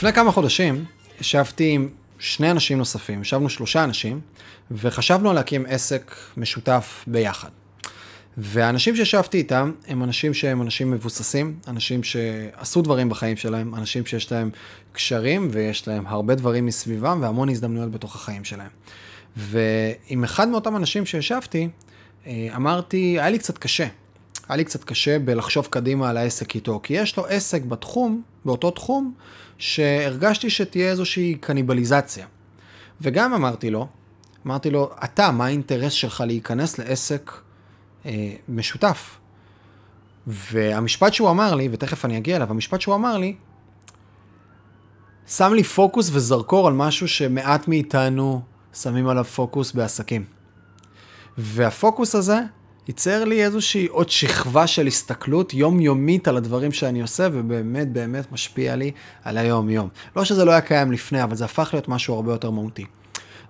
לפני כמה חודשים ישבתי עם שני אנשים נוספים, ישבנו שלושה אנשים, וחשבנו על להקים עסק משותף ביחד. והאנשים שישבתי איתם הם אנשים שהם אנשים מבוססים, אנשים שעשו דברים בחיים שלהם, אנשים שיש להם קשרים ויש להם הרבה דברים מסביבם והמון הזדמנויות בתוך החיים שלהם. ועם אחד מאותם אנשים שישבתי, אה, אמרתי, היה לי קצת קשה. היה לי קצת קשה בלחשוב קדימה על העסק איתו, כי יש לו עסק בתחום, באותו תחום, שהרגשתי שתהיה איזושהי קניבליזציה. וגם אמרתי לו, אמרתי לו, אתה, מה האינטרס שלך להיכנס לעסק אה, משותף? והמשפט שהוא אמר לי, ותכף אני אגיע אליו, המשפט שהוא אמר לי, שם לי פוקוס וזרקור על משהו שמעט מאיתנו שמים עליו פוקוס בעסקים. והפוקוס הזה ייצר לי איזושהי עוד שכבה של הסתכלות יומיומית על הדברים שאני עושה, ובאמת באמת משפיע לי על היום-יום. לא שזה לא היה קיים לפני, אבל זה הפך להיות משהו הרבה יותר מהותי.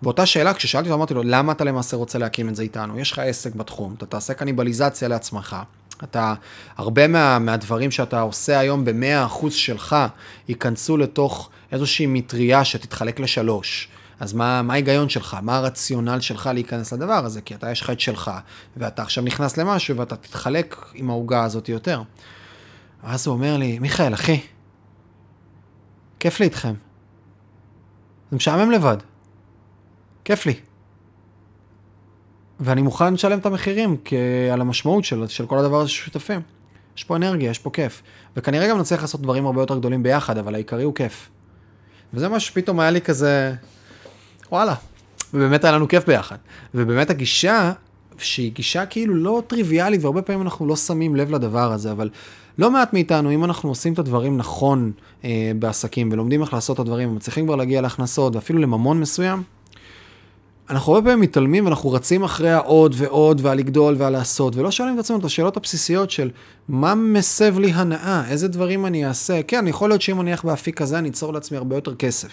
באותה שאלה, כששאלתי אותו, אמרתי לו, למה אתה למעשה רוצה להקים את זה איתנו? יש לך עסק בתחום, אתה תעשה קניבליזציה לעצמך. אתה, הרבה מה, מהדברים שאתה עושה היום ב-100% שלך, ייכנסו לתוך איזושהי מטריה שתתחלק לשלוש. אז מה, מה ההיגיון שלך? מה הרציונל שלך להיכנס לדבר הזה? כי אתה, יש לך את שלך, ואתה עכשיו נכנס למשהו ואתה תתחלק עם העוגה הזאת יותר. ואז הוא אומר לי, מיכאל, אחי, כיף לי איתכם. זה משעמם לבד. כיף לי. ואני מוכן לשלם את המחירים על המשמעות של, של כל הדבר הזה ששותפים. יש פה אנרגיה, יש פה כיף. וכנראה גם נצליח לעשות דברים הרבה יותר גדולים ביחד, אבל העיקרי הוא כיף. וזה מה שפתאום היה לי כזה, וואלה. ובאמת היה לנו כיף ביחד. ובאמת הגישה, שהיא גישה כאילו לא טריוויאלית, והרבה פעמים אנחנו לא שמים לב לדבר הזה, אבל לא מעט מאיתנו, אם אנחנו עושים את הדברים נכון אה, בעסקים, ולומדים איך לעשות את הדברים, ומצליחים כבר להגיע להכנסות, ואפילו לממון מסוים, אנחנו הרבה פעמים מתעלמים ואנחנו רצים אחרי העוד ועוד ועל לגדול ועל לעשות, ולא שואלים את עצמנו את השאלות הבסיסיות של מה מסב לי הנאה, איזה דברים אני אעשה. כן, יכול להיות שאם אני אלך באפיק כזה, אני אצור לעצמי הרבה יותר כסף.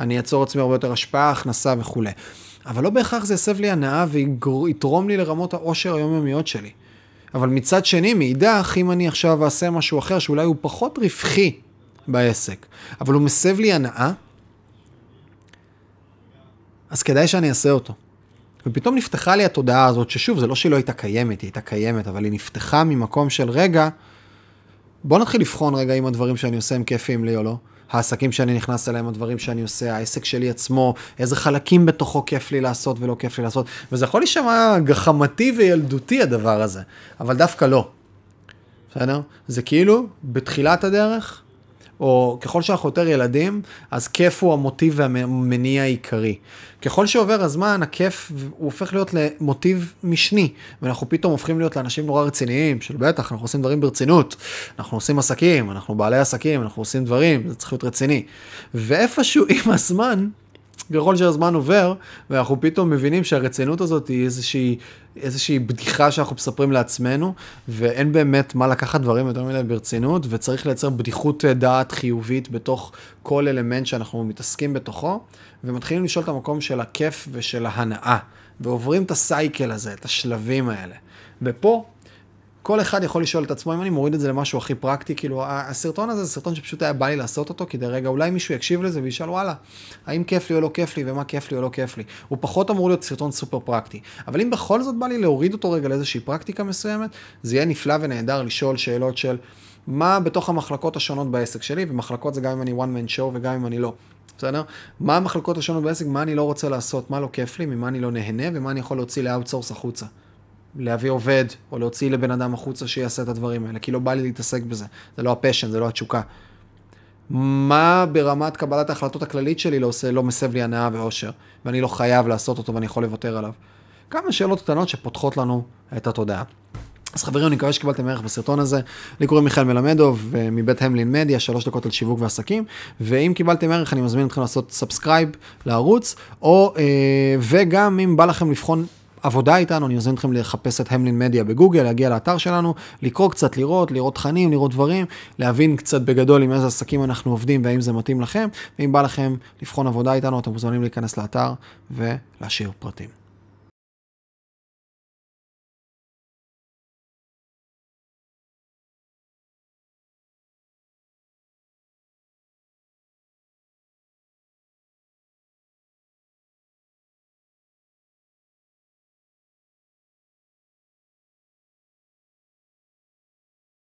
אני אצור לעצמי הרבה יותר השפעה, הכנסה וכולי. אבל לא בהכרח זה יסב לי הנאה ויתרום לי לרמות העושר היומיומיות שלי. אבל מצד שני, מאידך, אם אני עכשיו אעשה משהו אחר שאולי הוא פחות רווחי בעסק, אבל הוא מסב לי הנאה, אז כדאי שאני אעשה אותו. ופתאום נפתחה לי התודעה הזאת, ששוב, זה לא שהיא לא הייתה קיימת, היא הייתה קיימת, אבל היא נפתחה ממקום של רגע, בוא נתחיל לבחון רגע אם הדברים שאני עושה הם כיפים לי או לא. העסקים שאני נכנס אליהם, הדברים שאני עושה, העסק שלי עצמו, איזה חלקים בתוכו כיף לי לעשות ולא כיף לי לעשות. וזה יכול להישמע גחמתי וילדותי הדבר הזה, אבל דווקא לא. בסדר? זה כאילו, בתחילת הדרך, או ככל שאנחנו יותר ילדים, אז כיף הוא המוטיב והמניע העיקרי. ככל שעובר הזמן, הכיף הוא הופך להיות למוטיב משני, ואנחנו פתאום הופכים להיות לאנשים נורא רציניים, של בטח, אנחנו עושים דברים ברצינות, אנחנו עושים עסקים, אנחנו בעלי עסקים, אנחנו עושים דברים, זה צריך להיות רציני. ואיפשהו עם הזמן, ככל שהזמן עובר, ואנחנו פתאום מבינים שהרצינות הזאת היא איזושהי, איזושהי בדיחה שאנחנו מספרים לעצמנו, ואין באמת מה לקחת דברים יותר מדי ברצינות, וצריך לייצר בדיחות דעת חיובית בתוך כל אלמנט שאנחנו מתעסקים בתוכו, ומתחילים לשאול את המקום של הכיף ושל ההנאה, ועוברים את הסייקל הזה, את השלבים האלה. ופה כל אחד יכול לשאול את עצמו, אם אני מוריד את זה למשהו הכי פרקטי, כאילו, הסרטון הזה זה סרטון שפשוט היה בא לי לעשות אותו, כדי רגע, אולי מישהו יקשיב לזה וישאל, וואלה, האם כיף לי או לא כיף לי, ומה כיף לי או לא כיף לי. הוא פחות אמור להיות סרטון סופר פרקטי. אבל אם בכל זאת בא לי להוריד אותו רגע לאיזושהי פרקטיקה מסוימת, זה יהיה נפלא ונהדר לשאול שאלות של מה בתוך המחלקות השונות בעסק שלי, ומחלקות זה גם אם אני one man show וגם אם אני לא. בסדר? מה המחלקות השונות בעסק, מה אני לא רוצה לעשות, מה לא כיף לי, ממה אני לא נהנה, ומה אני יכול להוציא ל outsource החוצה. להביא עובד, או להוציא לבן אדם החוצה שיעשה את הדברים האלה, כי לא בא לי להתעסק בזה, זה לא ה passion, זה לא התשוקה. מה ברמת קבלת ההחלטות הכללית שלי לא עושה, לא מסב לי הנאה ואושר, ואני לא חייב לעשות אותו ואני יכול לוותר עליו. כמה שאלות קטנות שפותחות לנו את התודעה. אז חברים, אני מקווה שקיבלתם ערך בסרטון הזה. לי קוראים מיכאל מלמדוב, מבית המלין מדיה, שלוש דקות על שיווק ועסקים. ואם קיבלתם ערך, אני מזמין אתכם לעשות subscribe לערוץ, או, אה, וגם אם בא לכם לבחון עבודה איתנו, אני מזמין אתכם לחפש את המלין מדיה בגוגל, להגיע לאתר שלנו, לקרוא קצת, לראות, לראות תכנים, לראות דברים, להבין קצת בגדול עם איזה עסקים אנחנו עובדים והאם זה מתאים לכם, ואם בא לכם לבחון עבודה איתנו, אתם מוזמנים להיכנס לאתר ולהשאיר פרטים.